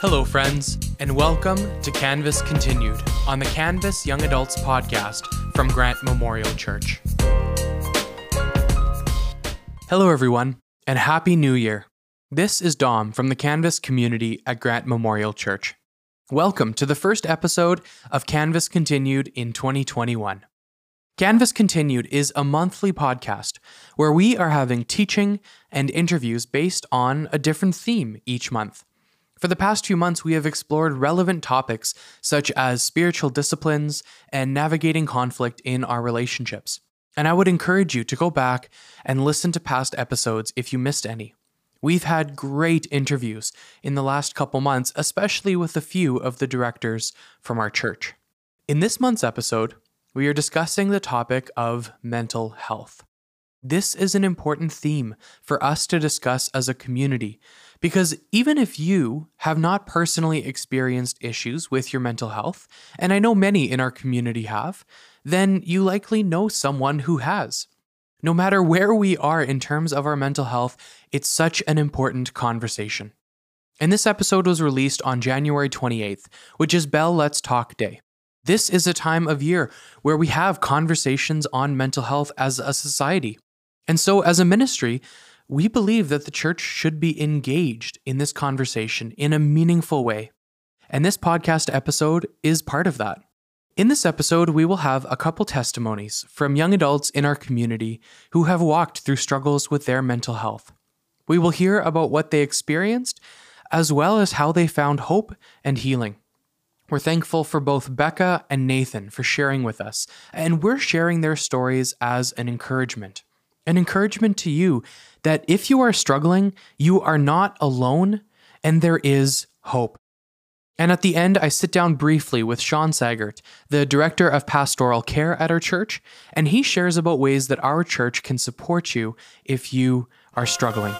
Hello, friends, and welcome to Canvas Continued on the Canvas Young Adults podcast from Grant Memorial Church. Hello, everyone, and Happy New Year. This is Dom from the Canvas community at Grant Memorial Church. Welcome to the first episode of Canvas Continued in 2021. Canvas Continued is a monthly podcast where we are having teaching and interviews based on a different theme each month. For the past few months, we have explored relevant topics such as spiritual disciplines and navigating conflict in our relationships. And I would encourage you to go back and listen to past episodes if you missed any. We've had great interviews in the last couple months, especially with a few of the directors from our church. In this month's episode, we are discussing the topic of mental health. This is an important theme for us to discuss as a community because even if you have not personally experienced issues with your mental health, and I know many in our community have, then you likely know someone who has. No matter where we are in terms of our mental health, it's such an important conversation. And this episode was released on January 28th, which is Bell Let's Talk Day. This is a time of year where we have conversations on mental health as a society. And so, as a ministry, we believe that the church should be engaged in this conversation in a meaningful way. And this podcast episode is part of that. In this episode, we will have a couple testimonies from young adults in our community who have walked through struggles with their mental health. We will hear about what they experienced, as well as how they found hope and healing. We're thankful for both Becca and Nathan for sharing with us, and we're sharing their stories as an encouragement. An encouragement to you that if you are struggling, you are not alone and there is hope. And at the end, I sit down briefly with Sean Sagert, the director of pastoral care at our church, and he shares about ways that our church can support you if you are struggling.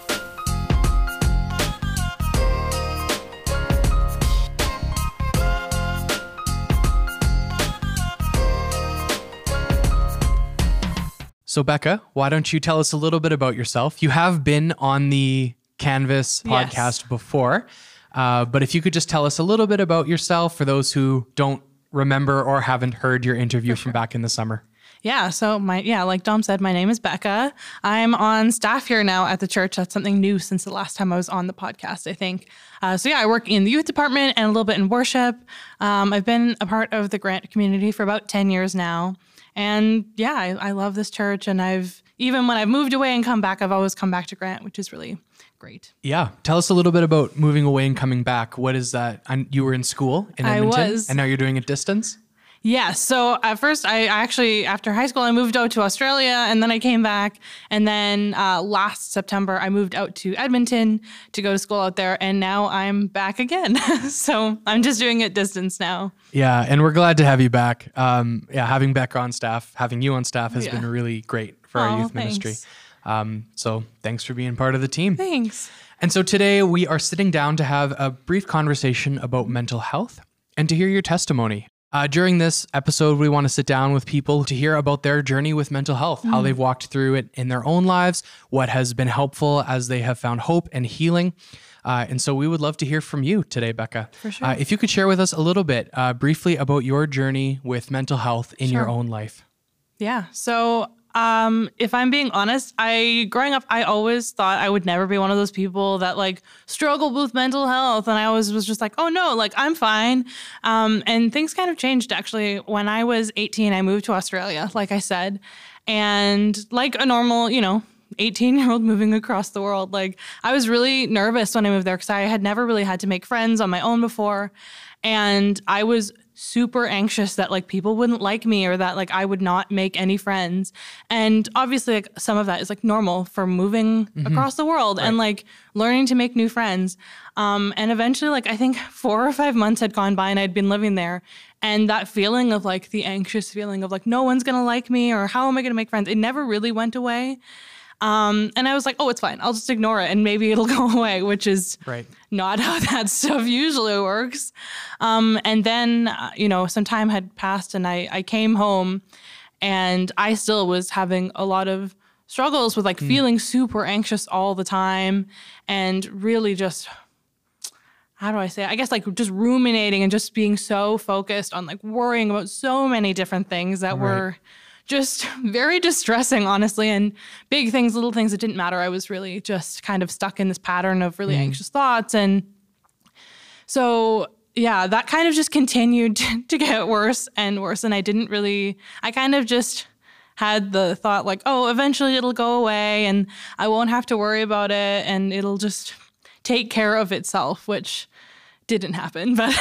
So, Becca, why don't you tell us a little bit about yourself? You have been on the Canvas podcast yes. before, uh, but if you could just tell us a little bit about yourself for those who don't remember or haven't heard your interview sure. from back in the summer. Yeah. So my yeah, like Dom said, my name is Becca. I'm on staff here now at the church. That's something new since the last time I was on the podcast. I think. Uh, so yeah, I work in the youth department and a little bit in worship. Um, I've been a part of the Grant community for about ten years now. And yeah, I, I love this church. And I've, even when I've moved away and come back, I've always come back to Grant, which is really great. Yeah. Tell us a little bit about moving away and coming back. What is that? You were in school in Edmonton, I was. and now you're doing it distance? Yeah. So at first, I actually, after high school, I moved out to Australia and then I came back. And then uh, last September, I moved out to Edmonton to go to school out there. And now I'm back again. so I'm just doing it distance now. Yeah. And we're glad to have you back. Um, yeah. Having Becca on staff, having you on staff has yeah. been really great for our youth thanks. ministry. Um, so thanks for being part of the team. Thanks. And so today we are sitting down to have a brief conversation about mental health and to hear your testimony. Uh, during this episode, we want to sit down with people to hear about their journey with mental health, mm. how they've walked through it in their own lives, what has been helpful as they have found hope and healing. Uh, and so we would love to hear from you today, Becca. For sure. Uh, if you could share with us a little bit uh, briefly about your journey with mental health in sure. your own life. Yeah. So um, if I'm being honest, I growing up, I always thought I would never be one of those people that like struggled with mental health, and I always was just like, oh no, like I'm fine. Um, and things kind of changed actually when I was 18. I moved to Australia, like I said, and like a normal, you know, 18 year old moving across the world, like I was really nervous when I moved there because I had never really had to make friends on my own before, and I was super anxious that like people wouldn't like me or that like I would not make any friends. And obviously like some of that is like normal for moving mm-hmm. across the world right. and like learning to make new friends. Um, and eventually like I think 4 or 5 months had gone by and I'd been living there and that feeling of like the anxious feeling of like no one's going to like me or how am I going to make friends? It never really went away. Um, and I was like, oh, it's fine. I'll just ignore it and maybe it'll go away, which is right. not how that stuff usually works. Um, and then, uh, you know, some time had passed and I, I came home and I still was having a lot of struggles with like mm. feeling super anxious all the time and really just how do I say? It? I guess like just ruminating and just being so focused on like worrying about so many different things that Right. were just very distressing, honestly, and big things, little things that didn't matter. I was really just kind of stuck in this pattern of really mm-hmm. anxious thoughts. And so, yeah, that kind of just continued to get worse and worse. And I didn't really, I kind of just had the thought like, oh, eventually it'll go away and I won't have to worry about it and it'll just take care of itself, which didn't happen. But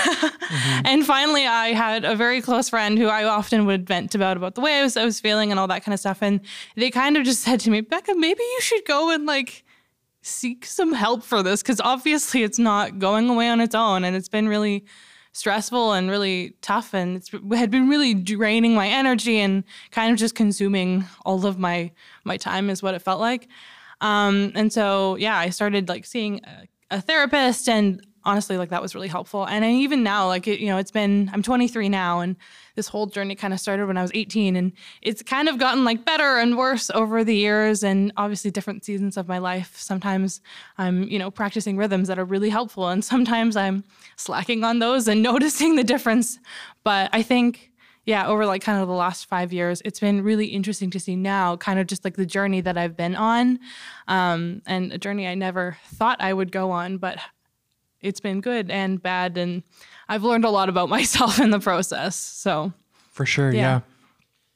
and finally I had a very close friend who I often would vent about about the way I was I was feeling and all that kind of stuff. And they kind of just said to me, Becca, maybe you should go and like seek some help for this because obviously it's not going away on its own and it's been really stressful and really tough and it's it had been really draining my energy and kind of just consuming all of my my time is what it felt like um, and so yeah i started like seeing a, a therapist and honestly like that was really helpful. And I, even now like it, you know it's been i'm 23 now and this whole journey kind of started when i was 18 and it's kind of gotten like better and worse over the years and obviously different seasons of my life. Sometimes i'm you know practicing rhythms that are really helpful and sometimes i'm slacking on those and noticing the difference. But i think yeah over like kind of the last five years it's been really interesting to see now kind of just like the journey that i've been on um, and a journey i never thought i would go on but it's been good and bad and i've learned a lot about myself in the process so For sure, yeah. Yeah. Mm-hmm.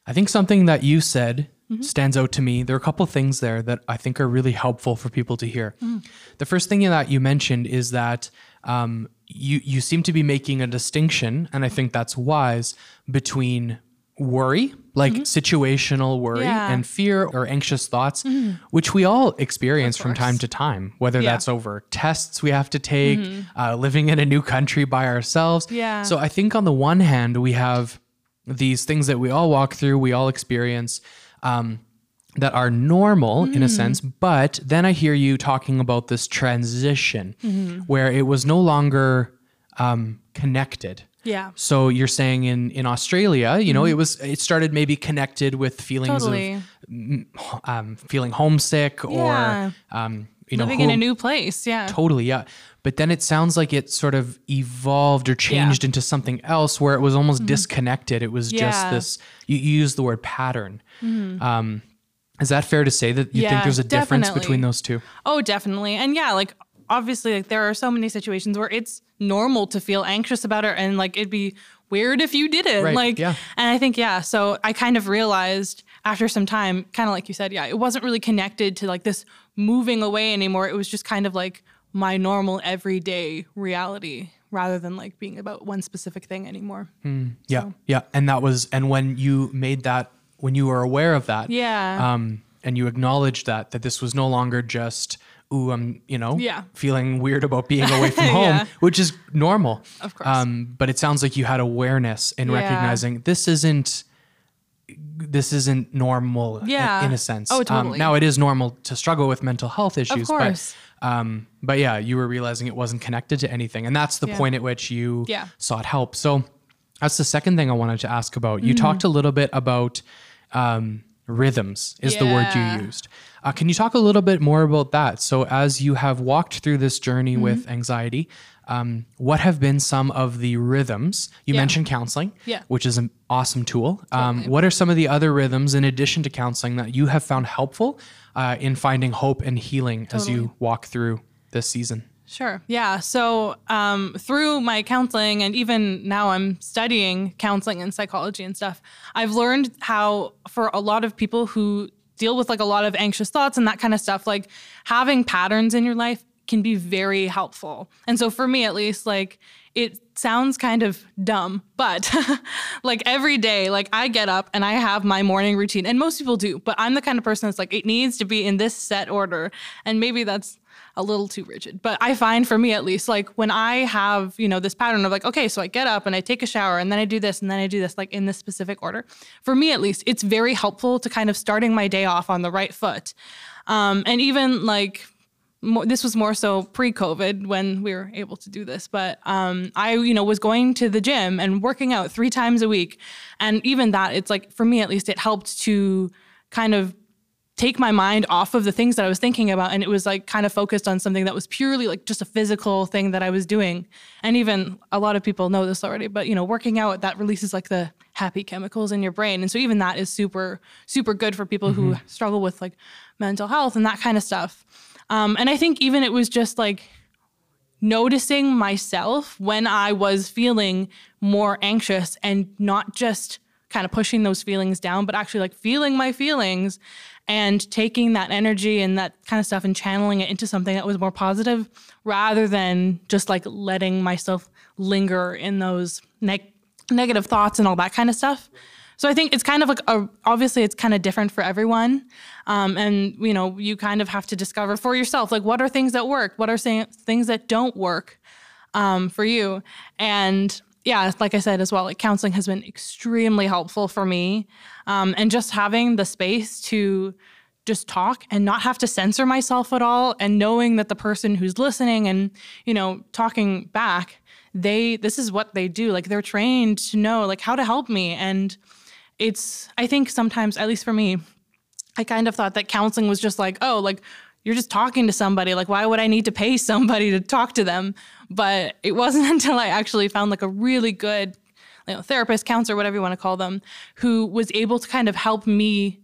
I think something that you said stands out to me. There are a couple things there that I think are really helpful for people to hear. Mm. The first thing that you mentioned is that um, you you seem to be making a distinction, and I think that's wise between worry, like situational worry, Mm-hmm. Yeah. Mm-hmm. and fear or anxious thoughts, which we all experience from time to time, whether Yeah. Mm-hmm. that's over tests we have to take, uh, living in a new country by ourselves. Yeah. So I think on the one hand, we have these things that we all walk through, we all experience. Um, that are normal in a sense, but then I hear you talking about this transition where it was no longer um, connected. Yeah So you're saying in in Australia, you know, it was it started maybe connected with feelings totally of um, feeling homesick Yeah. or um, you know living in a new place yeah Totally, yeah. But then it sounds like it sort of evolved or changed into something else where it was almost disconnected. It was just Mm-hmm. Yeah. Mm-hmm. this, you, you use the word pattern. Um, is that fair to say that you think there's a difference between those two? Oh, definitely. And yeah, like obviously like there are so many situations where it's normal to feel anxious about it and like it'd be weird if you didn't. Right, Like yeah. and I think yeah, so I kind of realized after some time, kind of like you said, yeah, it wasn't really connected to like this moving away anymore. It was just kind of like my normal everyday reality rather than like being about one specific thing anymore. Yeah, yeah. And that was, and when you made that, when you were aware of that, Yeah. um, and you acknowledged that, that this was no longer just, ooh, I'm, you know, Yeah. feeling weird about being away from home, Yeah. which is normal. Of course. Um, but it sounds like you had awareness in Yeah. recognizing this isn't, this isn't normal Yeah. in, a sense. Oh, Um, totally. now it is normal to struggle with mental health issues, of course. but, um, but yeah, you were realizing it wasn't connected to anything. And that's the Yeah. point at which you Yeah. sought help. So that's the second thing I wanted to ask about. You Mm-hmm. talked a little bit about um, rhythms, is the word you used. Uh, can you talk a little bit more about that? So, as you have walked through this journey Mm-hmm. with anxiety, um, what have been some of the rhythms? You Yeah. mentioned counseling, Yeah. which is an awesome tool. Um, Totally. what are some of the other rhythms in addition to counseling that you have found helpful uh, in finding hope and healing as you walk through this season? Sure. Yeah. So um, through my counseling, and even now I'm studying counseling and psychology and stuff, I've learned how for a lot of people who deal with like a lot of anxious thoughts and that kind of stuff, like having patterns in your life can be very helpful. And so for me, at least, like it sounds kind of dumb, but like every day, like I get up and I have my morning routine, and most people do, but I'm the kind of person that's like, it needs to be in this set order. And maybe that's a little too rigid. But I find for me at least, like when I have, you know, this pattern of like, okay, so I get up and I take a shower and then I do this and then I do this, like in this specific order. For me at least, it's very helpful to kind of starting my day off on the right foot. Um, and even like more, this was more so pre-COVID when we were able to do this. But um, I, you know, was going to the gym and working out three times a week, and even that, it's like for me at least, it helped to kind of take my mind off of the things that I was thinking about. And it was like kind of focused on something that was purely like just a physical thing that I was doing. And even a lot of people know this already, but you know, working out that releases like the happy chemicals in your brain. And so even that is super, super good for people mm-hmm. who struggle with like mental health and that kind of stuff. Um, and I think even it was just like noticing myself when I was feeling more anxious and not just kind of pushing those feelings down, but actually like feeling my feelings and taking that energy and that kind of stuff and channeling it into something that was more positive rather than just like letting myself linger in those neg- negative thoughts and all that kind of stuff. So I think it's kind of like a, obviously it's kind of different for everyone, um, and you know you kind of have to discover for yourself like what are things that work, what are things that don't work um, for you, and yeah, like I said as well, like counseling has been extremely helpful for me. Um, and just having the space to just talk and not have to censor myself at all and knowing that the person who's listening and you know talking back they this is what they do like they're trained to know like how to help me and it's i think sometimes at least for me i kind of thought that counseling was just like oh like you're just talking to somebody like why would i need to pay somebody to talk to them but it wasn't until I actually found like a really good you know, therapist, counselor, whatever you want to call them, who was able to kind of help me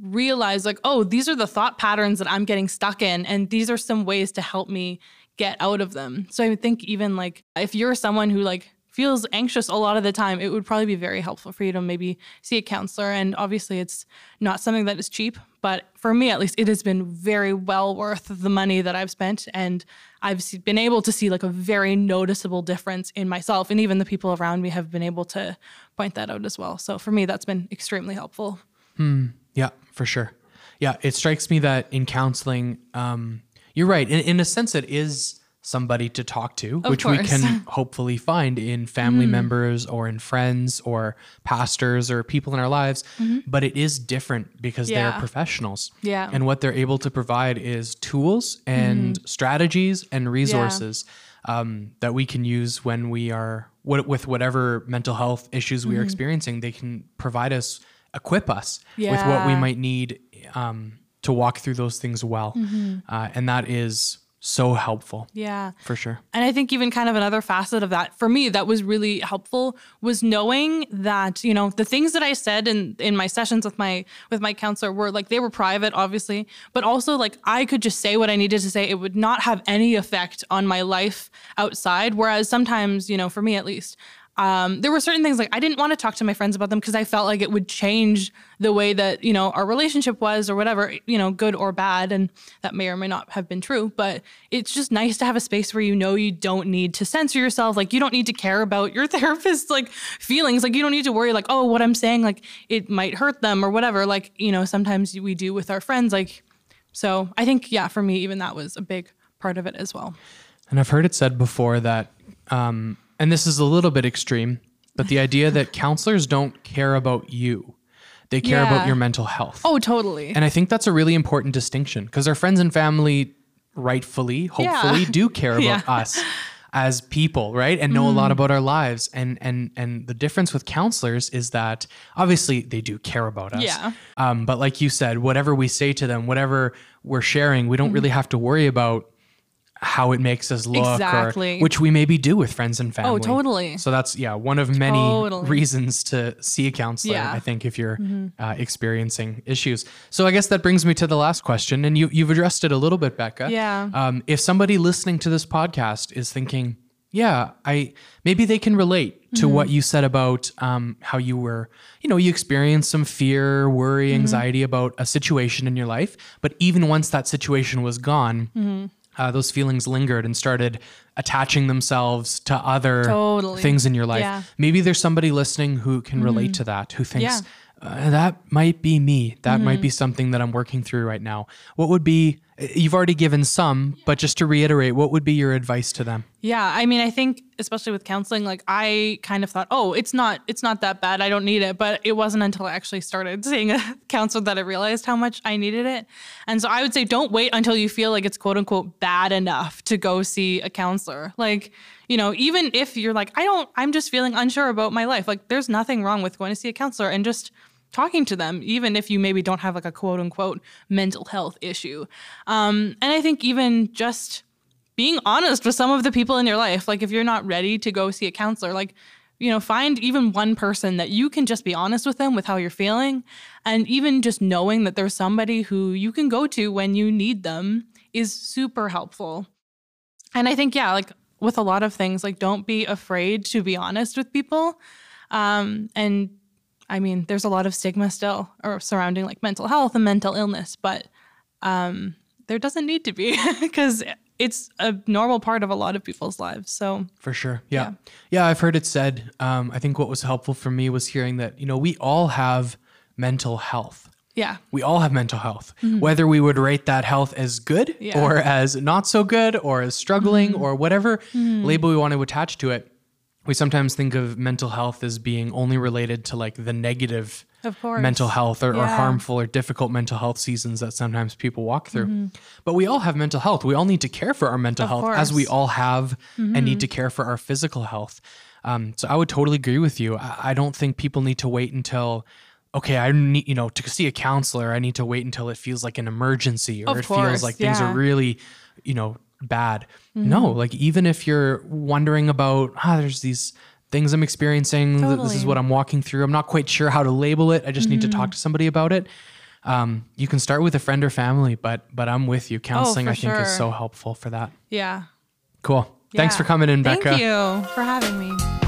realize like, oh, these are the thought patterns that I'm getting stuck in. And these are some ways to help me get out of them. So I think even like if you're someone who like feels anxious a lot of the time, it would probably be very helpful for you to maybe see a counselor. And obviously, it's not something that is cheap, but for me at least, it has been very well worth the money that I've spent. And I've been able to see like a very noticeable difference in myself. And even the people around me have been able to point that out as well. So for me, that's been extremely helpful. Hmm. Yeah, for sure. Yeah, it strikes me that in counseling, um, you're right. In, in a sense, it is somebody to talk to, of which course. we can hopefully find in family mm. members or in friends or pastors or people in our lives. Mm-hmm. But it is different because yeah. they're professionals. Yeah. And what they're able to provide is tools and mm. strategies and resources yeah. um, that we can use when we are with whatever mental health issues we mm. are mm-hmm. experiencing. They can provide us, equip us yeah. with what we might need um, to walk through those things well. Mm-hmm. Uh, and that is so helpful. Yeah. For sure. And I think even kind of another facet of that for me that was really helpful was knowing that, you know, the things that I said in in my sessions with my with my counselor were like they were private obviously, but also like I could just say what I needed to say. It would not have any effect on my life outside whereas sometimes, you know, for me at least, um, there were certain things like I didn't want to talk to my friends about them because I felt like it would change the way that you know our relationship was or whatever you know good or bad and that may or may not have been true but it's just nice to have a space where you know you don't need to censor yourself like you don't need to care about your therapist's like feelings like you don't need to worry like oh what I'm saying like it might hurt them or whatever like you know sometimes we do with our friends like so I think yeah for me even that was a big part of it as well. And I've heard it said before that um, and this is a little bit extreme, but the idea that counselors don't care about you. They care yeah. about your mental health. Oh, totally. And I think that's a really important distinction because our friends and family rightfully, hopefully yeah. do care about yeah. us as people, right? And know mm. a lot mm. about our lives. And and and the difference with counselors is that obviously they do care about us. Yeah. Um, but like you said, whatever we say to them, whatever we're sharing, we don't mm. really have to worry about how it makes us look exactly. Or, which we maybe do with friends and family. Oh, totally. So that's yeah, one of many totally. reasons to see a counselor, yeah. I think if you're mm-hmm. uh, experiencing issues. So I guess that brings me to the last question and you you've addressed it a little bit, Becca. Yeah. Um, if somebody listening to this podcast is thinking, yeah, I maybe they can relate to mm-hmm. what you said about um, how you were, you know, you experienced some fear, worry, mm-hmm. anxiety about a situation in your life, but even once that situation was gone, mm-hmm uh, those feelings lingered and started attaching themselves to other totally. things in your life. Yeah. Maybe there's somebody listening who can mm-hmm. relate to that, who thinks, yeah. uh, that might be me. That mm-hmm. might be something that I'm working through right now. What would be You've already given some, but just to reiterate, what would be your advice to them? Yeah, I mean, I think especially with counseling, like I kind of thought, oh, it's not, it's not that bad. I don't need it. But it wasn't until I actually started seeing a counselor that I realized how much I needed it. And so I would say, don't wait until you feel like it's quote unquote bad enough to go see a counselor. Like, you know, even if you're like, I don't, I'm just feeling unsure about my life. Like, there's nothing wrong with going to see a counselor and just talking to them, even if you maybe don't have like a quote unquote mental health issue. Um, and I think even just being honest with some of the people in your life, like if you're not ready to go see a counselor, like, you know, find even one person that you can just be honest with them with how you're feeling. And even just knowing that there's somebody who you can go to when you need them is super helpful. And I think, yeah, like with a lot of things, like don't be afraid to be honest with people. Um, and I mean, there's a lot of stigma still or surrounding like mental health and mental illness, but um, there doesn't need to be because it's a normal part of a lot of people's lives. So for sure, yeah, yeah, yeah I've heard it said. Um, I think what was helpful for me was hearing that you know we all have mental health. Yeah. We all have mental health. Mm-hmm. Whether we would rate that health as good yeah. or as not so good or as struggling mm-hmm. or whatever mm-hmm. label we want to attach to it, we sometimes think of mental health as being only related to like the negative mental health or, yeah. or, harmful or difficult mental health seasons that sometimes people walk through. Mm-hmm. But we all have mental health. We all need to care for our mental of health course. as we all have mm-hmm. and need to care for our physical health. Um, so I would totally agree with you. I, I don't think people need to wait until okay, I need, you know, to see a counselor, I need to wait until it feels like an emergency or of it course, feels like things are really, you know, bad. Mm-hmm. No, like even if you're wondering about, ah, there's these things I'm experiencing, totally. this is what I'm walking through. I'm not quite sure how to label it. I just mm-hmm. need to talk mm-hmm. to somebody about it. Um, you can start with a friend or family, but but I'm with you. Counseling, oh, I think, sure. is so helpful for that. Yeah. Cool. Yeah. Thanks for coming in, Becca. Thank you for having me.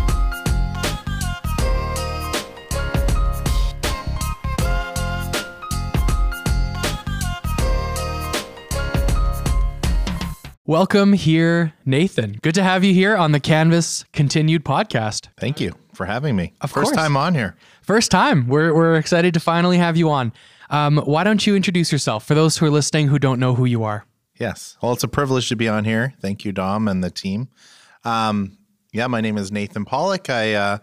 Welcome here, Nathan. Good to have you here on the Canvas Continued podcast. Thank you for having me. Of First course. time on here. First time. We're, we're excited to finally have you on. Um, why don't you introduce yourself for those who are listening who don't know who you are? Yes. Well, it's a privilege to be on here. Thank you, Dom and the team. Um, yeah, my name is Nathan Pollock. I uh,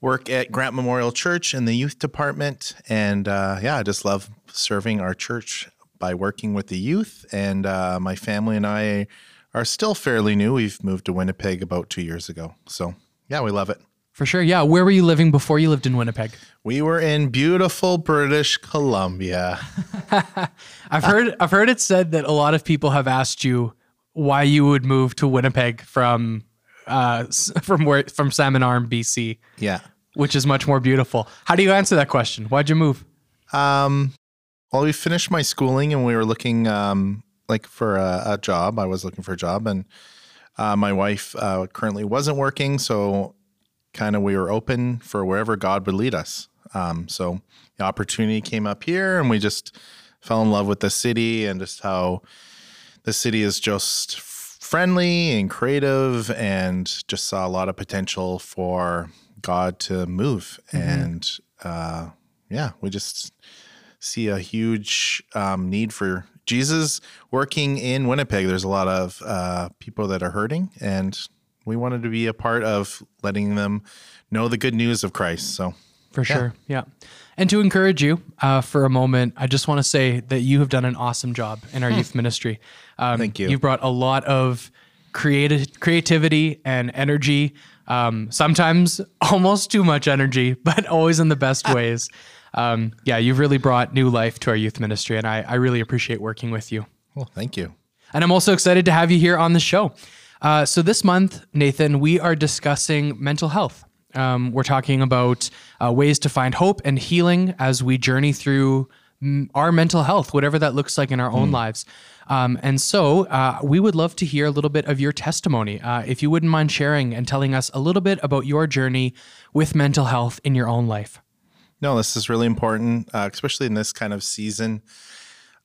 work at Grant Memorial Church in the youth department. And uh, yeah, I just love serving our church by working with the youth. And uh, my family and I are still fairly new. We've moved to Winnipeg about two years ago. So, yeah, we love it. For sure. Yeah. Where were you living before you lived in Winnipeg? We were in beautiful British Columbia. I've heard I've heard it said that a lot of people have asked you why you would move to Winnipeg from uh, from where from Salmon Arm, BC. Yeah. Which is much more beautiful. How do you answer that question? Why'd you move? Um, well, we finished my schooling and we were looking um, like for a, a, job. I was looking for a job, and uh, my wife uh, currently wasn't working, so kind of we were open for wherever God would lead us. Um, so the opportunity came up here, and we just fell in love with the city and just how the city is just friendly and creative, and just saw a lot of potential for God to move. Mm-hmm. And uh, yeah, we just see a huge um, need for Jesus working in Winnipeg. There's a lot of uh, people that are hurting, and we wanted to be a part of letting them know the good news of Christ. So, for yeah. sure, yeah. And to encourage you uh, for a moment, I just want to say that you have done an awesome job in our hmm. youth ministry. Um, Thank you. You've brought a lot of creative creativity and energy. Um, sometimes almost too much energy, but always in the best ways um, yeah, you've really brought new life to our youth ministry, and I, I really appreciate working with you. Well, thank you. And I'm also excited to have you here on the show. Uh, so this month, Nathan, we are discussing mental health. Um, we're talking about uh, ways to find hope and healing as we journey through our mental health, whatever that looks like in our own mm. lives. Um, and so uh, we would love to hear a little bit of your testimony. Uh, if you wouldn't mind sharing and telling us a little bit about your journey with mental health in your own life. No, this is really important, uh, especially in this kind of season.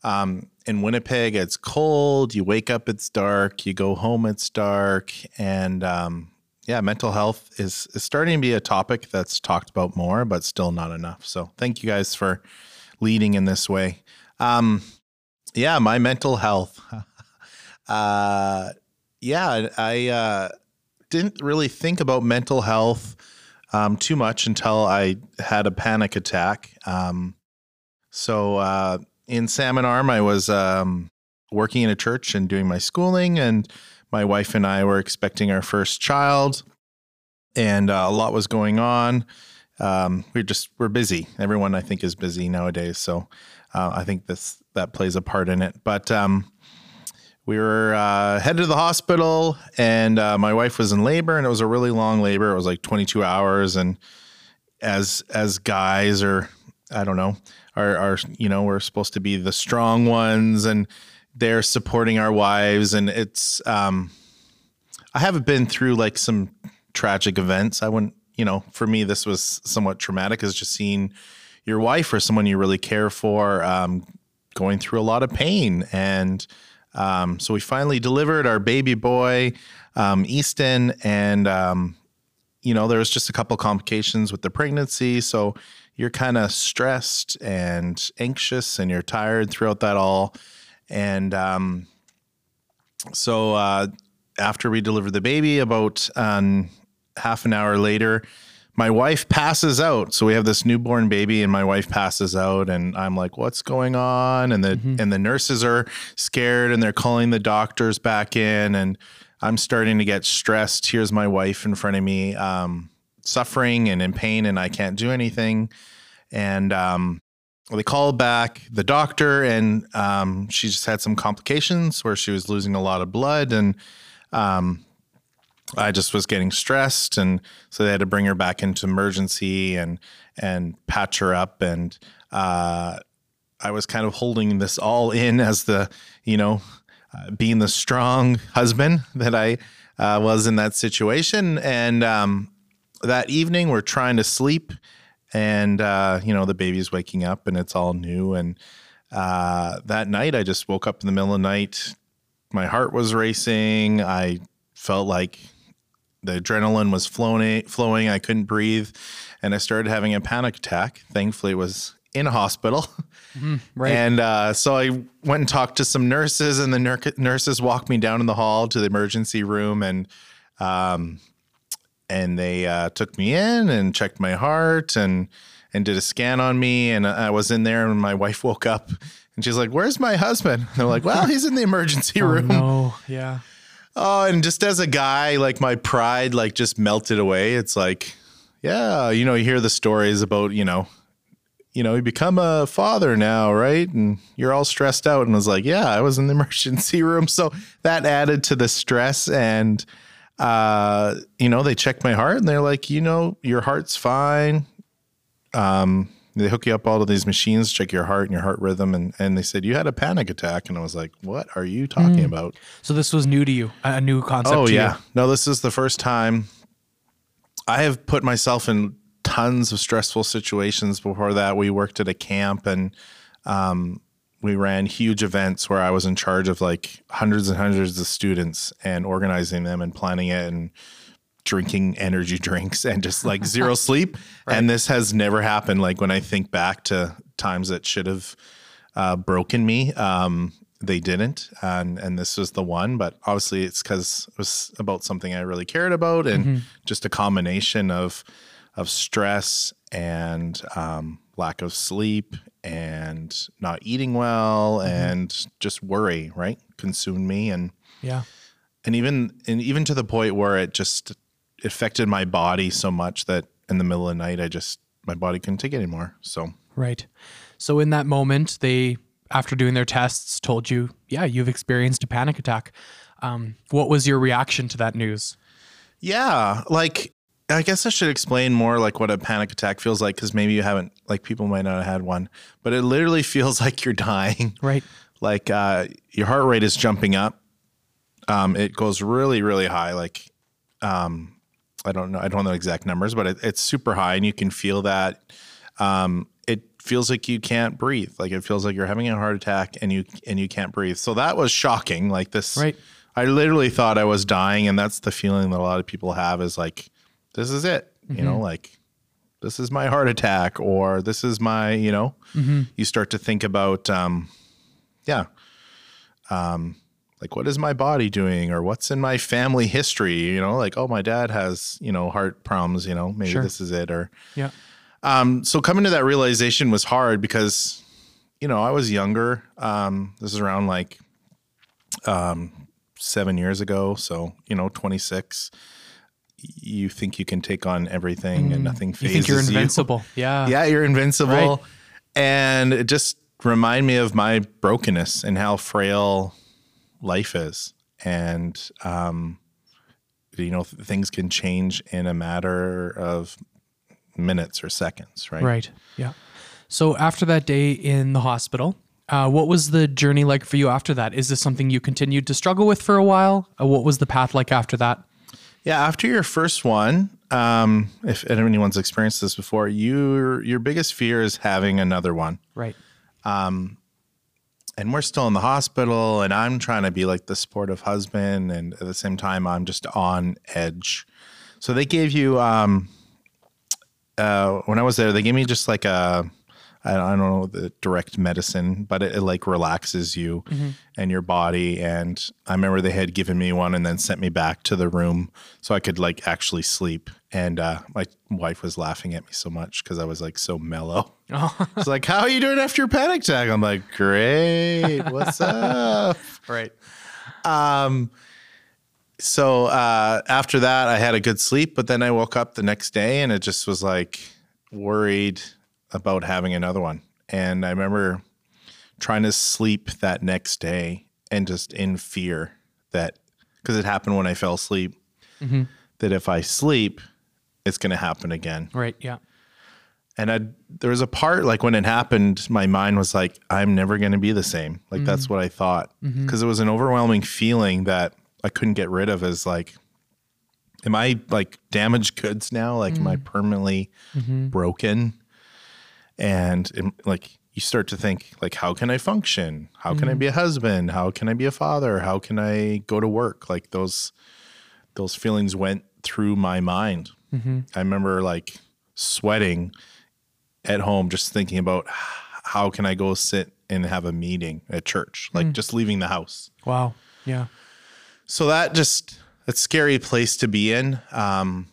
Um, in Winnipeg, it's cold. You wake up, it's dark. You go home, it's dark. And um, yeah, mental health is, is starting to be a topic that's talked about more, but still not enough. So thank you guys for leading in this way. Um, yeah, my mental health. uh, yeah, I uh, didn't really think about mental health um, too much until I had a panic attack. Um, so uh, in Salmon Arm, I was um, working in a church and doing my schooling, and my wife and I were expecting our first child, and uh, a lot was going on. um, we're just we're busy. Everyone I think is busy nowadays, so uh, I think this that plays a part in it. But um, we were uh, headed to the hospital, and uh, my wife was in labor, and it was a really long labor. It was like 22 hours, and as as guys, or I don't know, are are you know we're supposed to be the strong ones, and they're supporting our wives, and it's um, I haven't been through like some tragic events. I wouldn't, you know, for me this was somewhat traumatic, is just seeing your wife or someone you really care for um, going through a lot of pain and um, so we finally delivered our baby boy, um, Easton, and um, you know there was just a couple complications with the pregnancy, so you're kind of stressed and anxious, and you're tired throughout that all. And um, so uh, after we delivered the baby, about um, half an hour later, my wife passes out. So we have this newborn baby and my wife passes out and I'm like, what's going on? And the mm-hmm. and the nurses are scared and they're calling the doctors back in and I'm starting to get stressed. Here's my wife in front of me, um, suffering and in pain and I can't do anything. And um, they called back the doctor and um, she just had some complications where she was losing a lot of blood and um, I just was getting stressed, and so they had to bring her back into emergency and and patch her up. And uh, I was kind of holding this all in as the you know uh, being the strong husband that I uh, was in that situation. And um, that evening, we're trying to sleep, and uh, you know the baby's waking up, and it's all new. And uh, that night, I just woke up in the middle of the night. My heart was racing. I felt like the adrenaline was flowing, flowing. I couldn't breathe, and I started having a panic attack. Thankfully, it was in a hospital. Mm, right. And uh, so I went and talked to some nurses, and the nur- nurses walked me down in the hall to the emergency room, and um, and they uh, took me in and checked my heart and and did a scan on me. And I was in there, and my wife woke up, and she's like, "Where's my husband?" And they're like, "Well, he's in the emergency oh, room." No, yeah. Oh, and just as a guy, like my pride, like just melted away. It's like, yeah, you know, you hear the stories about, you know, you know, you become a father now, right? And you're all stressed out. And I was like, yeah, I was in the emergency room. So that added to the stress. And, uh, you know, they checked my heart and they're like, you know, your heart's fine. Um, they hook you up all of these machines, check your heart and your heart rhythm, and and they said you had a panic attack, and I was like, what are you talking mm. about? So this was new to you, a new concept. Oh yeah, you. no, this is the first time I have put myself in tons of stressful situations before that. We worked at a camp and um, we ran huge events where I was in charge of like hundreds and hundreds of students and organizing them and planning it and drinking energy drinks and just like zero sleep. Right. And this has never happened. Like when I think back to times that should have uh, broken me, um, they didn't. And, and this was the one. But obviously, it's because it was about something I really cared about and mm-hmm. just a combination of, of stress and um, lack of sleep and not eating well mm-hmm. and just worry, right? Consumed me. And yeah. And even and even to the point where it just affected my body so much that in the middle of the night, I just my body couldn't take it anymore. So right. So in that moment, they after doing their tests told you, yeah, you've experienced a panic attack. Um, what was your reaction to that news? Yeah, like I guess I should explain more like what a panic attack feels like because maybe you haven't like people might not have had one, but it literally feels like you're dying. Right. Like uh, your heart rate is jumping up. Um, it goes really, really high. Like um, I don't know. I don't know exact numbers, but it, it's super high, and you can feel that. Um, it feels like you can't breathe. Like it feels like you're having a heart attack, and you and you can't breathe. So that was shocking. Like this, right? I literally thought I was dying, and that's the feeling that a lot of people have is like, this is it. Mm-hmm. You know, mm-hmm. like this is my heart attack, or this is my, you know, mm-hmm. you start to think about, um, yeah, um, like what is my body doing or what's in my family history you know like oh my dad has you know heart problems you know maybe sure. this is it or yeah um so coming to that realization was hard because you know i was younger um this is around like um seven years ago so you know 26 you think you can take on everything and nothing Mm. You think you're you. invincible. Yeah. Yeah, you're invincible. Right. And it just remind me of my brokenness and how frail life is. And um, you know, th- things can change in a matter of minutes or seconds, right? Right. Yeah. So after that day in the hospital, uh, what was the journey like for you after that? Is this something you continued to struggle with for a while? Uh, what was the path like after that? Yeah, after your first one, um, if anyone's experienced this before, your your biggest fear is having another one. Right. And we're still in the hospital and i'm trying to be like the supportive husband and at the same time i'm just on edge. So they gave you um uh when i was there they gave me just like a i don't, know the direct medicine but it, it like relaxes you and your body. And i remember they had given me one and then sent me back to the room so i could like actually sleep and uh my wife was laughing at me so much because i was like so mellow Oh, it's like, how are you doing after your panic attack? I'm like, great. What's up? right. Um, so uh, after that, I had a good sleep, but then I woke up the next day and it just was like worried about having another one. And I remember trying to sleep that next day and just in fear that because it happened when I fell asleep, that if I sleep, it's going to happen again. Right. Yeah. And I, there was a part like when it happened, my mind was like, I'm never going to be the same. Like that's mm-hmm. what I thought mm-hmm. because it was an overwhelming feeling that I couldn't get rid of. As like, am I like damaged goods now? Like, am I mm. permanently mm-hmm. broken? And it, like, you start to think like, how can I function? How can I mm. be a husband? How can I be a father? How can I go to work? Like those, those feelings went through my mind. I remember like sweating at home just thinking about how can I go sit and have a meeting at church, like just leaving the house. Wow. Yeah. So that just that's a scary place to be in. Um,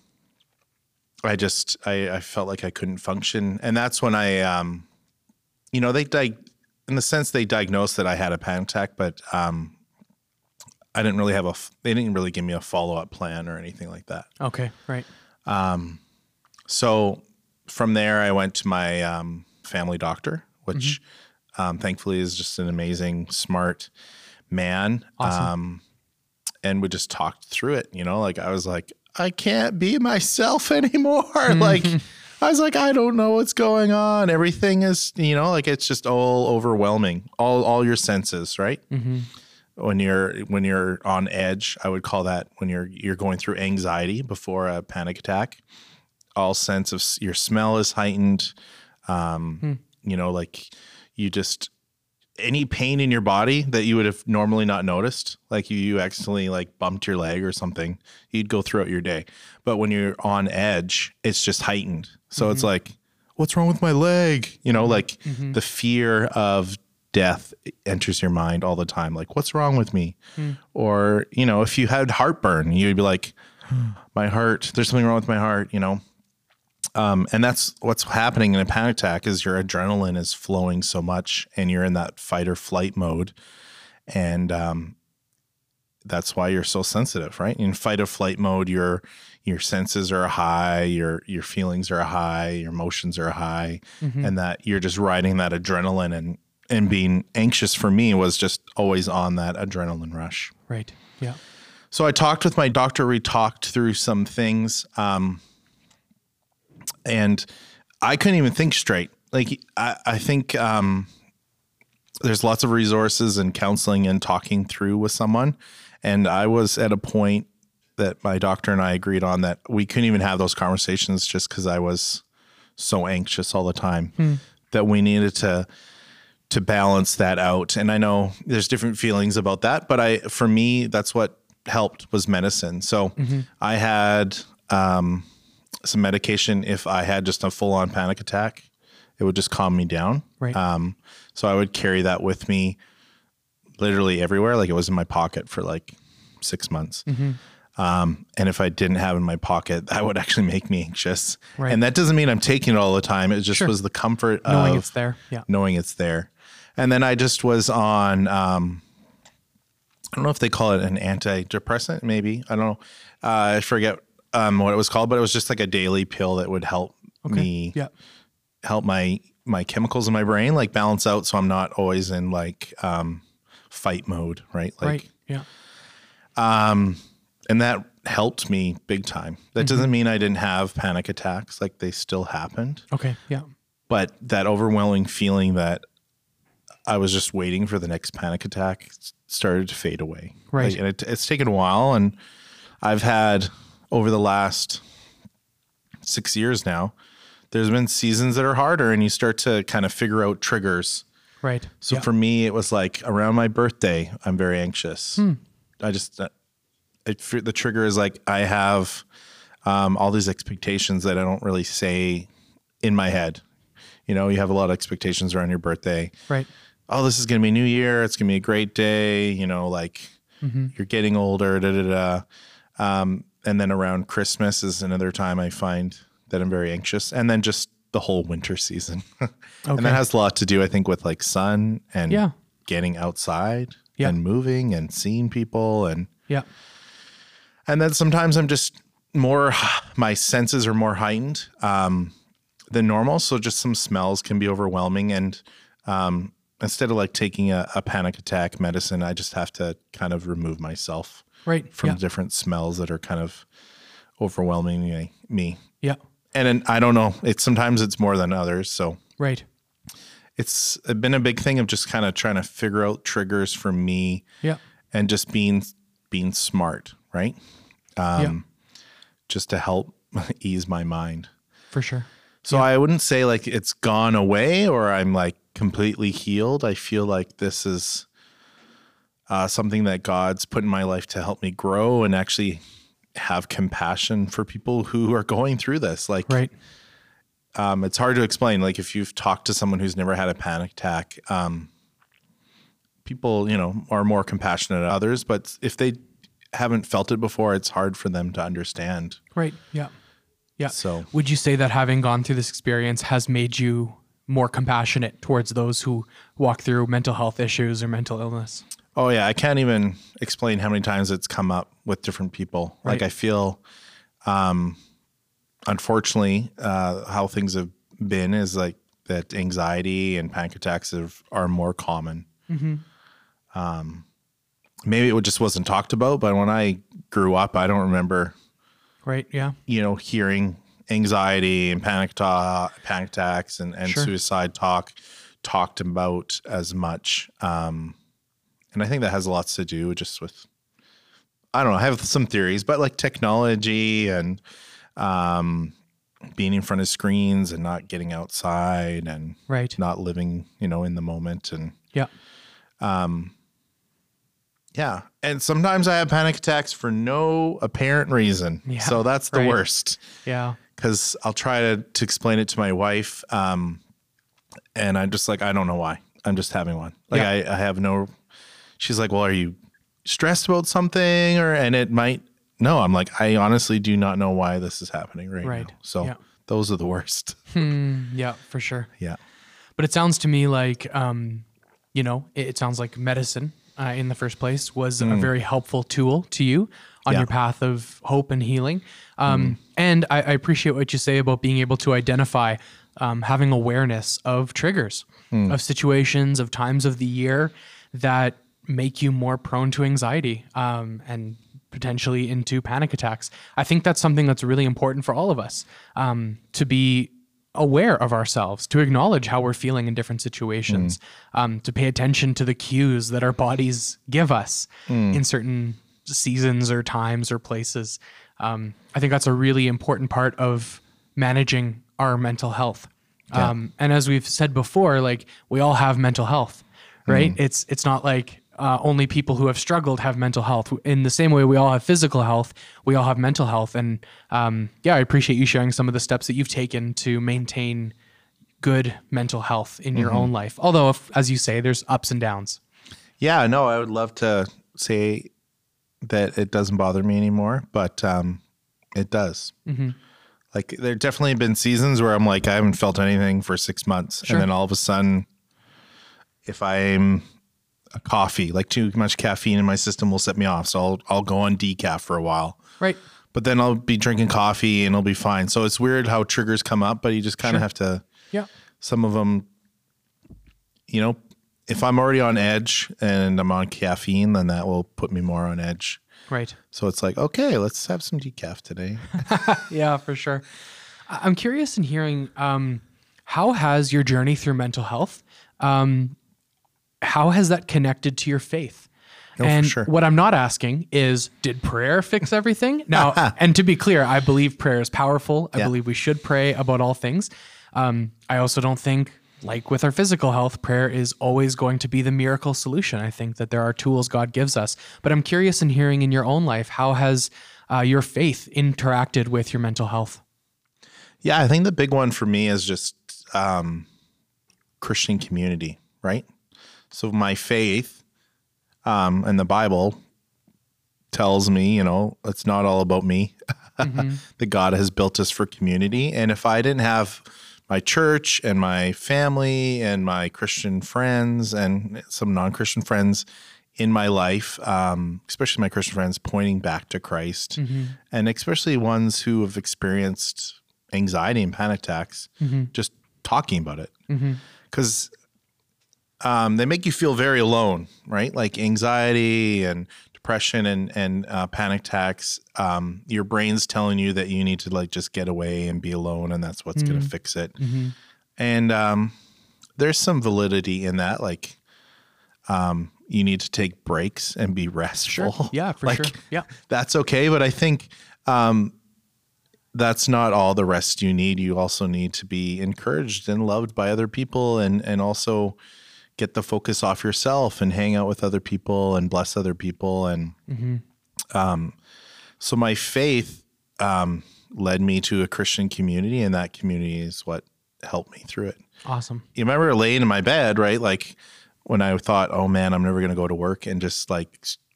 I just I, I felt like I couldn't function, and that's when I, um, you know, they di- in the sense they diagnosed that I had a panic attack, but um, I didn't really have a. They didn't really give me a follow up plan or anything like that. Okay. Right. So from there, I went to my um, family doctor, which um, thankfully is just an amazing, smart man. Awesome. Um, and we just talked through it. You know, like I was like, I can't be myself anymore. like, I was like, I don't know what's going on. Everything is, you know, like it's just all overwhelming. All all your senses, right? When you're when you're on edge, I would call that when you're you're going through anxiety before a panic attack all sense of your smell is heightened. Um, hmm. You know, like you just any pain in your body that you would have normally not noticed, like you, you accidentally like bumped your leg or something, you'd go throughout your day. But when you're on edge, it's just heightened. So it's mm-hmm. like, what's wrong with my leg? You know, like mm-hmm. the fear of death enters your mind all the time. Like, what's wrong with me? Or, you know, if you had heartburn, you'd be like, my heart, there's something wrong with my heart, you know? Um, and that's what's happening in a panic attack is your adrenaline is flowing so much and you're in that fight or flight mode. And um, that's why you're so sensitive, right? In fight or flight mode, your your senses are high, your your feelings are high, your emotions are high, and that you're just riding that adrenaline and and being anxious for me was just always on that adrenaline rush. Right. Yeah. So I talked with my doctor. We talked through some things, um, and I couldn't even think straight. Like I, I think um, there's lots of resources and counseling and talking through with someone, and I was at a point that my doctor and I agreed on that we couldn't even have those conversations just because I was so anxious all the time that we needed to to balance that out. And I know there's different feelings about that, but I for me that's what helped was medicine. So I had um, some medication if I had just a full on panic attack. It would just calm me down. Right. Um, so I would carry that with me literally everywhere. Like it was in my pocket for like six months. Um, and if I didn't have it in my pocket, that would actually make me anxious. Right. And that doesn't mean I'm taking it all the time. It just Sure. was the comfort Knowing of it's there. Yeah. knowing it's there. And then I just was on, um, I don't know if they call it an antidepressant, maybe. I don't know. Uh, I forget um, what it was called, but it was just like a daily pill that would help me Yeah. help my my chemicals in my brain like balance out, so I'm not always in like um, fight mode, right? Like, right. Yeah. um, and that helped me big time. That doesn't mean I didn't have panic attacks; like they still happened. Okay. Yeah. but that overwhelming feeling that I was just waiting for the next panic attack started to fade away. Right. Like, and it, it's taken a while. And I've had over the last six years now, there's been seasons that are harder and you start to kind of figure out triggers. Right. So for me, it was like around my birthday, I'm very anxious. Hmm. I just, uh, the trigger is like I have um, all these expectations that I don't really say in my head. You know, you have a lot of expectations around your birthday. right. Oh, this is going to be new year. It's going to be a great day. You know, like Mm-hmm. you're getting older. Da da da. Um, and then around Christmas is another time I find that I'm very anxious. And then just the whole winter season. and that has a lot to do, I think, with like sun and Yeah. getting outside Yeah. and moving and seeing people and Yeah. and then sometimes I'm just more my senses are more heightened um, than normal. So just some smells can be overwhelming. And um, instead of like taking a, a panic attack medicine, I just have to kind of remove myself Right. from yeah. different smells that are kind of overwhelming me- yeah. And then, I don't know. It's sometimes it's more than others. So Right. it's been a big thing of just kind of trying to figure out triggers for me Yeah. and just being being smart, right? Um, just to help ease my mind. For sure. So I wouldn't say like it's gone away or I'm like completely healed. I feel like this is uh, something that God's put in my life to help me grow and actually have compassion for people who are going through this. Like, Right. um, it's hard to explain. Like, if you've talked to someone who's never had a panic attack, um, people, you know, are more compassionate than others. But if they haven't felt it before, it's hard for them to understand. Right. Yeah. Yeah. So- would you say that having gone through this experience has made you more compassionate towards those who walk through mental health issues or mental illness? Oh yeah, I can't even explain how many times it's come up with different people. Like I feel, um, unfortunately, uh, how things have been is like that anxiety and panic attacks have, are more common. Um, maybe it just wasn't talked about, but when I grew up, I don't remember, Right. Yeah. you know, hearing anxiety and panic ta- panic attacks and, and Sure. suicide talk talked about as much. Um, and I think that has lots to do just with I don't know, I have some theories, but like technology and um, being in front of screens and not getting outside and Right. not living, you know, in the moment and Yeah. Um, yeah. And sometimes I have panic attacks for no apparent reason. Yeah, so that's the right. worst. Yeah. Because I'll try to, to explain it to my wife. Um, and I'm just like, I don't know why. I'm just having one. Like Yeah. I, I have no. She's like, well, are you stressed about something, or and it might. No, I'm like, I honestly do not know why this is happening right, Right. now. So Yeah. those are the worst. Hmm. Yeah. For sure. yeah. But it sounds to me like, um, you know, it, it sounds like medicine uh, in the first place was a very helpful tool to you on Yeah. your path of hope and healing. Um, And I, I appreciate what you say about being able to identify, um, having awareness of triggers, of situations, of times of the year that make you more prone to anxiety um, and potentially into panic attacks. I think that's something that's really important for all of us um, to be aware of ourselves, to acknowledge how we're feeling in different situations, um, to pay attention to the cues that our bodies give us in certain seasons or times or places. Um, I think that's a really important part of managing our mental health. Um, and as we've said before, like we all have mental health, right? It's it's not like uh, only people who have struggled have mental health. In the same way, we all have physical health. We all have mental health, and um, yeah, I appreciate you sharing some of the steps that you've taken to maintain good mental health in your own life. Although, if, as you say, there's ups and downs. Yeah. No, I would love to say that it doesn't bother me anymore, but um, it does. Like there definitely been seasons where I'm like I haven't felt anything for six months, Sure. and then all of a sudden, if I'm a coffee, like too much caffeine in my system will set me off, so I'll I'll go on decaf for a while. Right. but then I'll be drinking coffee and it'll be fine. So it's weird how triggers come up, but you just kind of Sure. have to. Yeah. Some of them, you know, if I'm already on edge and I'm on caffeine, then that will put me more on edge. Right. So it's like, okay, let's have some decaf today. yeah, for sure. I'm curious in hearing um, how has your journey through mental health, um, how has that connected to your faith? Oh, and sure. what I'm not asking is, did prayer fix everything? Now, and to be clear, I believe prayer is powerful. I Yeah. believe we should pray about all things. Um, I also don't think, like with our physical health, prayer is always going to be the miracle solution. I think that there are tools God gives us. But I'm curious in hearing in your own life, how has uh, your faith interacted with your mental health? Yeah, I think the big one for me is just um, Christian community, right? So my faith um, and the Bible tells me, you know, it's not all about me. that God has built us for community, and if I didn't have my church and my family and my Christian friends and some non-Christian friends in my life, um, especially my Christian friends, pointing back to Christ, and especially ones who have experienced anxiety and panic attacks, just talking about it, because um, they make you feel very alone, right? Like anxiety and depression and and uh, panic attacks. Um, your brain's telling you that you need to like just get away and be alone, and that's what's going to fix it. And um, there's some validity in that. Like, um, you need to take breaks and be restful. Yeah, for Like, sure. Yeah. that's okay. But I think um, that's not all the rest you need. You also need to be encouraged and loved by other people, and and also get the focus off yourself and hang out with other people and bless other people. And um, so my faith um, led me to a Christian community, and that community is what helped me through it Awesome. you remember laying in my bed, right? Like when I thought, "Oh man, I'm never going to go to work," and just like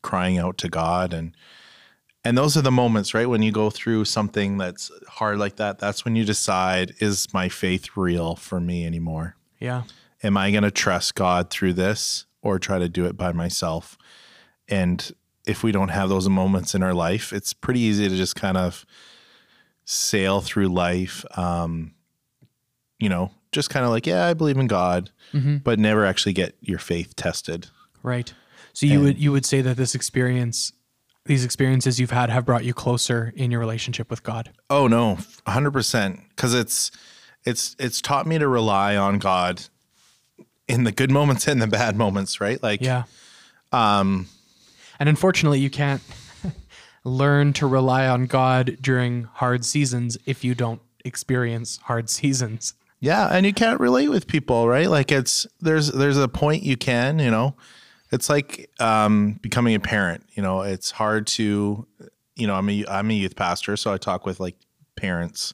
crying out to God, and and those are the moments, right? When you go through something that's hard like that, that's when you decide, is my faith real for me anymore? Yeah. Am I going to trust God through this, or try to do it by myself? And if we don't have those moments in our life, it's pretty easy to just kind of sail through life. Um, you know, just kind of like, yeah, I believe in God, but never actually get your faith tested. Right. So you would you would say that this experience, these experiences you've had, have brought you closer in your relationship with God. Oh no, hundred percent. Because it's it's it's taught me to rely on God in the good moments and the bad moments, right? Like, Yeah. Um, and unfortunately, you can't learn to rely on God during hard seasons if you don't experience hard seasons. Yeah, and you can't relate with people, right? Like it's there's there's a point you can, you know. It's like um, becoming a parent. You know, it's hard to, you know, I'm a I'm a youth pastor, so I talk with like parents.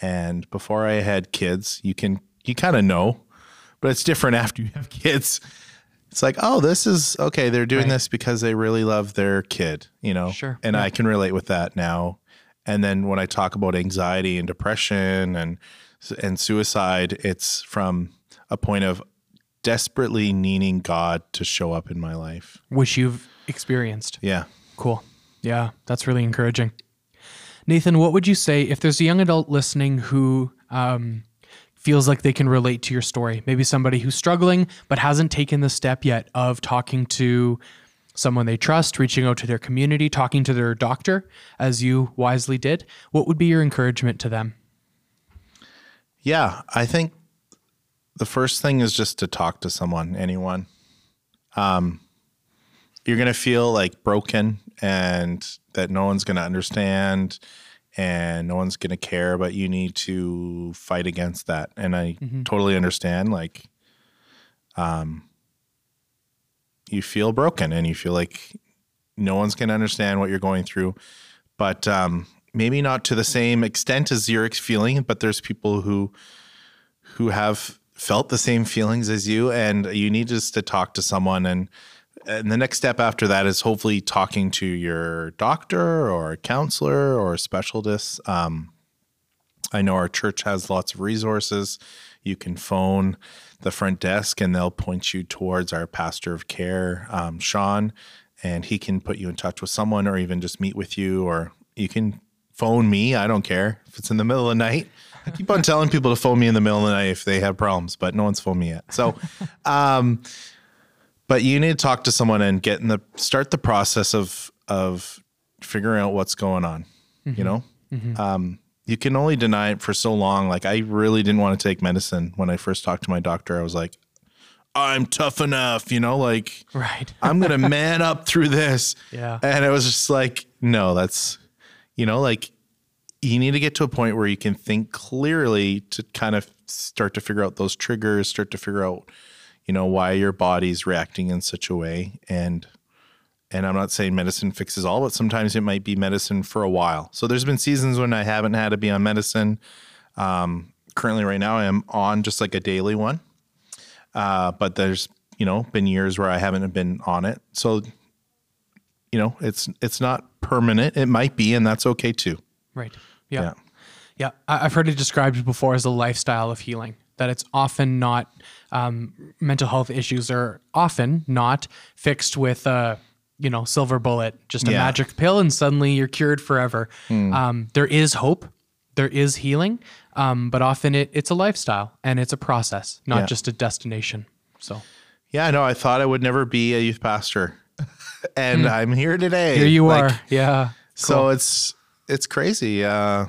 And before I had kids, you can you kind of know, but it's different after you have kids. It's like, oh, this is okay. They're doing Right. this because they really love their kid, you know. Sure. And Yeah. I can relate with that now. And then when I talk about anxiety and depression and and suicide, it's from a point of desperately needing God to show up in my life. which you've experienced. Yeah. Cool. Yeah, that's really encouraging. Nathan, what would you say if there's a young adult listening who um, feels like they can relate to your story? Maybe somebody who's struggling but hasn't taken the step yet of talking to someone they trust, reaching out to their community, talking to their doctor, as you wisely did. What would be your encouragement to them? Yeah, I think the first thing is just to talk to someone, anyone. Um, you're gonna feel like broken and that no one's gonna understand and no one's gonna care, but you need to fight against that. And I totally understand. Like, um, you feel broken and you feel like no one's gonna understand what you're going through, but um, maybe not to the same extent as you're feeling. But there's people who who have felt the same feelings as you and you need just to talk to someone and and the next step after that is hopefully talking to your doctor or counselor or specialist um, i know our church has lots of resources you can phone the front desk and they'll point you towards our pastor of care um, sean and he can put you in touch with someone or even just meet with you or you can phone me. I don't care if it's in the middle of the night. I keep on telling people to phone me in the middle of the night if they have problems, but no one's phoned me yet. So, um, but you need to talk to someone and get in the start the process of of figuring out what's going on. You know, um, you can only deny it for so long. Like I really didn't want to take medicine when I first talked to my doctor. I was like, I'm tough enough. You know, like Right. I'm gonna man up through this. Yeah. And it was just like, no, that's you know, like you need to get to a point where you can think clearly to kind of start to figure out those triggers, start to figure out, you know, why your body's reacting in such a way. And and I'm not saying medicine fixes all, but sometimes it might be medicine for a while. So there's been seasons when I haven't had to be on medicine. Um, currently, right now, I am on just like a daily one. Uh, but there's you know been years where I haven't been on it. So you know it's it's not permanent. It might be, and that's okay too. Right. Yeah. Yeah. Yeah. I've heard it described before as a lifestyle of healing, that it's often not, um, mental health issues are often not fixed with a, you know, silver bullet, just a Yeah. magic pill, and suddenly you're cured forever. Um, there is hope, there is healing, um, but often it, it's a lifestyle and it's a process, not Yeah. just a destination. So Yeah, I know. I thought I would never be a youth pastor, and I'm here today. here you Like, are. Yeah. So it's it's crazy. Uh,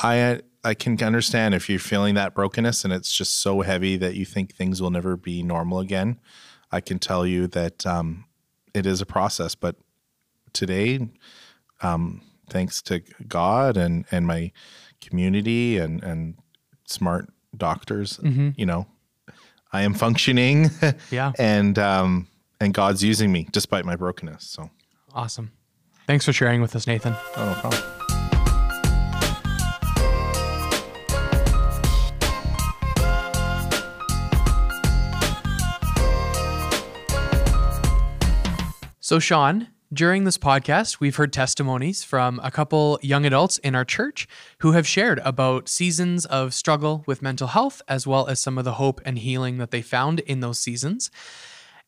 I I can understand if you're feeling that brokenness and it's just so heavy that you think things will never be normal again. I can tell you that um, it is a process, but today, um, thanks to God and and my community and and smart doctors, you know, I am functioning. Yeah. and um, and God's using me despite my brokenness. So, Awesome. Thanks for sharing with us, Nathan. oh, no problem. So, Sean, during this podcast, we've heard testimonies from a couple young adults in our church who have shared about seasons of struggle with mental health, as well as some of the hope and healing that they found in those seasons.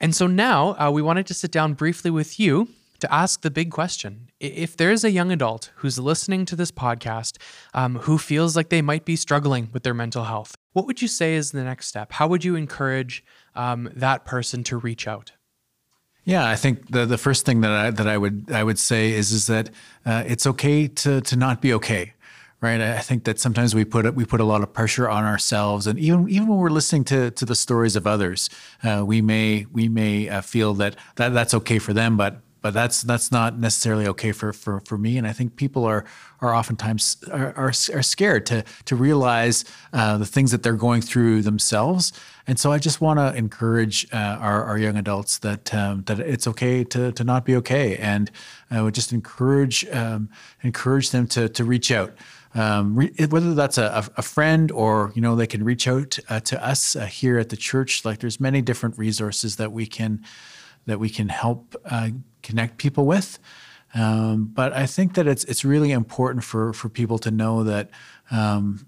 And so now uh, we wanted to sit down briefly with you to ask the big question. If there's a young adult who's listening to this podcast um, who feels like they might be struggling with their mental health, what would you say is the next step? How would you encourage um, that person to reach out? Yeah, I think the the first thing that I that I would I would say is is that uh, it's okay to to not be okay, right? I think that sometimes we put we put a lot of pressure on ourselves, and even even when we're listening to to the stories of others, uh, we may we may uh, feel that, that that's okay for them, but but that's that's not necessarily okay for for for me. And I think people are are oftentimes are are, are scared to to realize uh, the things that they're going through themselves. And so I just want to encourage uh, our, our young adults that um, that it's okay to to not be okay, and I would just encourage um, encourage them to to reach out. Um, re- whether that's a, a friend or you know they can reach out uh, to us uh, here at the church. Like there's many different resources that we can that we can help uh, connect people with. Um, but I think that it's it's really important for for people to know that, um,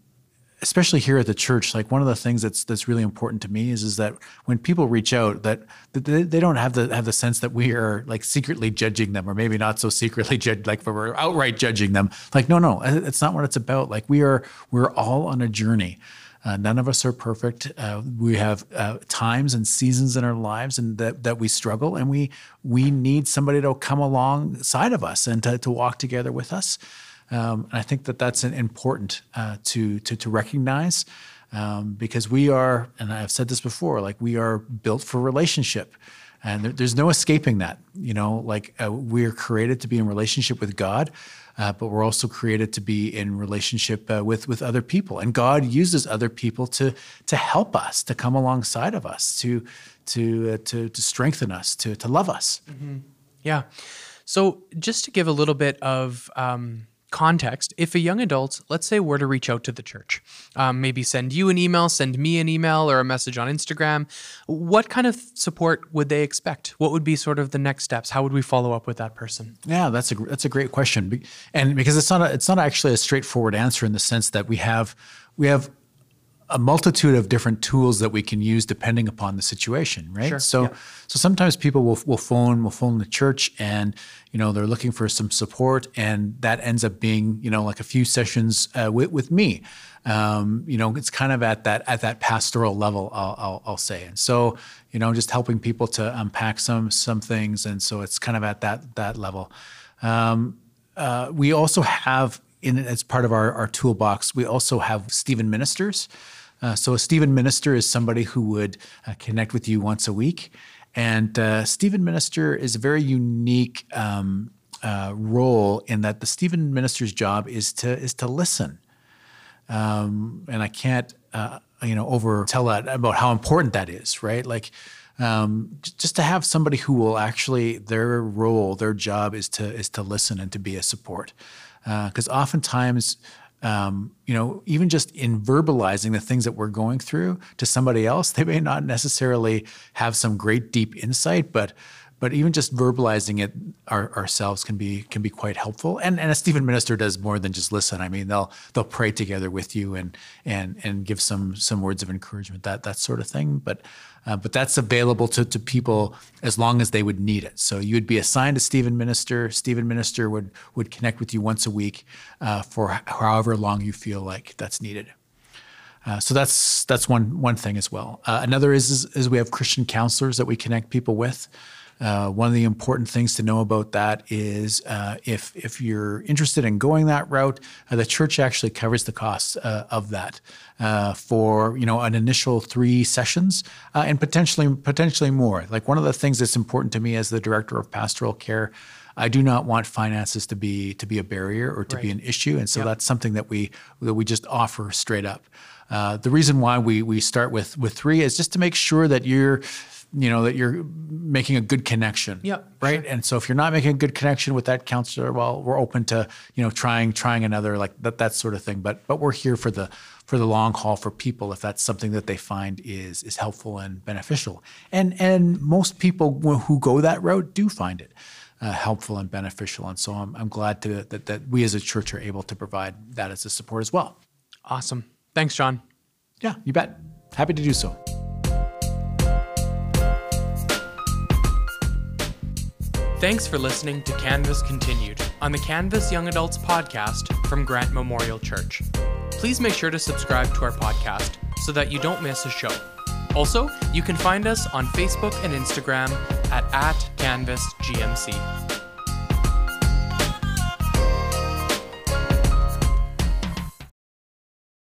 especially here at the church, like one of the things that's that's really important to me is is that when people reach out, that, that they, they don't have the have the sense that we are like secretly judging them, or maybe not so secretly judge like we're outright judging them. Like no, no, it's not what it's about. Like we are we're all on a journey. Uh, none of us are perfect. Uh, we have uh, times and seasons in our lives, and that, that we struggle, and we we need somebody to come alongside of us and to, to walk together with us. Um, and I think that that's an important uh, to, to to recognize um, because we are, and I've said this before, like we are built for relationship. And there, there's no escaping that. You know, like uh, we're created to be in relationship with God, uh, but we're also created to be in relationship uh, with with other people. And God uses other people to to help us, to come alongside of us, to to uh, to to strengthen us, to to love us. Yeah. So, just to give a little bit of um, context, if a young adult, let's say, were to reach out to the church, um, maybe send you an email, send me an email, or a message on Instagram, what kind of support would they expect? What would be sort of the next steps? How would we follow up with that person? Yeah, that's a that's a great question, and because it's not a, it's not actually a straightforward answer in the sense that we have we have a multitude of different tools that we can use depending upon the situation, right? Sure, So yeah. so sometimes people will will phone will phone the church and you know they're looking for some support and that ends up being you know like a few sessions uh, with with me. Um, you know, it's kind of at that at that pastoral level, I'll, I'll, I'll say. And so you know, just helping people to unpack some some things, and so it's kind of at that that level. Um, uh, we also have in as part of our, our toolbox, we also have Stephen ministers. Uh, so a Stephen minister is somebody who would uh, connect with you once a week, and uh, Stephen minister is a very unique um, uh, role in that the Stephen minister's job is to is to listen. Um, and I can't, uh, you know, over tell that about how important that is, right? Like, um, just to have somebody who will actually their role, their job is to is to listen and to be a support, because oftentimes. Um, you know, even just in verbalizing the things that we're going through to somebody else, they may not necessarily have some great deep insight, but but even just verbalizing it our, ourselves can be can be quite helpful. And and a Stephen minister does more than just listen. I mean, they'll they'll pray together with you and and and give some some words of encouragement, that that sort of thing. But uh, but that's available to, to people as long as they would need it. So you would be assigned a Stephen minister. Stephen minister would would connect with you once a week uh, for however long you feel like that's needed. Uh, so that's that's one one thing as well. Uh, another is, is is we have Christian counselors that we connect people with. Uh, one of the important things to know about that is uh, if if you're interested in going that route, uh, the church actually covers the costs uh, of that uh, for you know an initial three sessions uh, and potentially potentially more. Like one of the things that's important to me as the director of pastoral care. I do not want finances to be to be a barrier or to be an issue, and so that's something that we that we just offer straight up. Uh, the reason why we we start with with three is just to make sure that you're, you know, that you're making a good connection. Yep, Right. And so if you're not making a good connection with that counselor, well, we're open to you know trying trying another like that that sort of thing. But but we're here for the for the long haul for people if that's something that they find is is helpful and beneficial. And and most people who who go that route do find it. Uh, helpful and beneficial, and so I'm, I'm glad to, that that we as a church are able to provide that as a support as well. Awesome. Thanks, John. Yeah, you bet. Happy to do so. Thanks for listening to Canvas Continued on the Canvas Young Adults podcast from Grant Memorial Church. Please make sure to subscribe to our podcast so that you don't miss a show. Also, you can find us on Facebook and Instagram at, at CanvasGMC.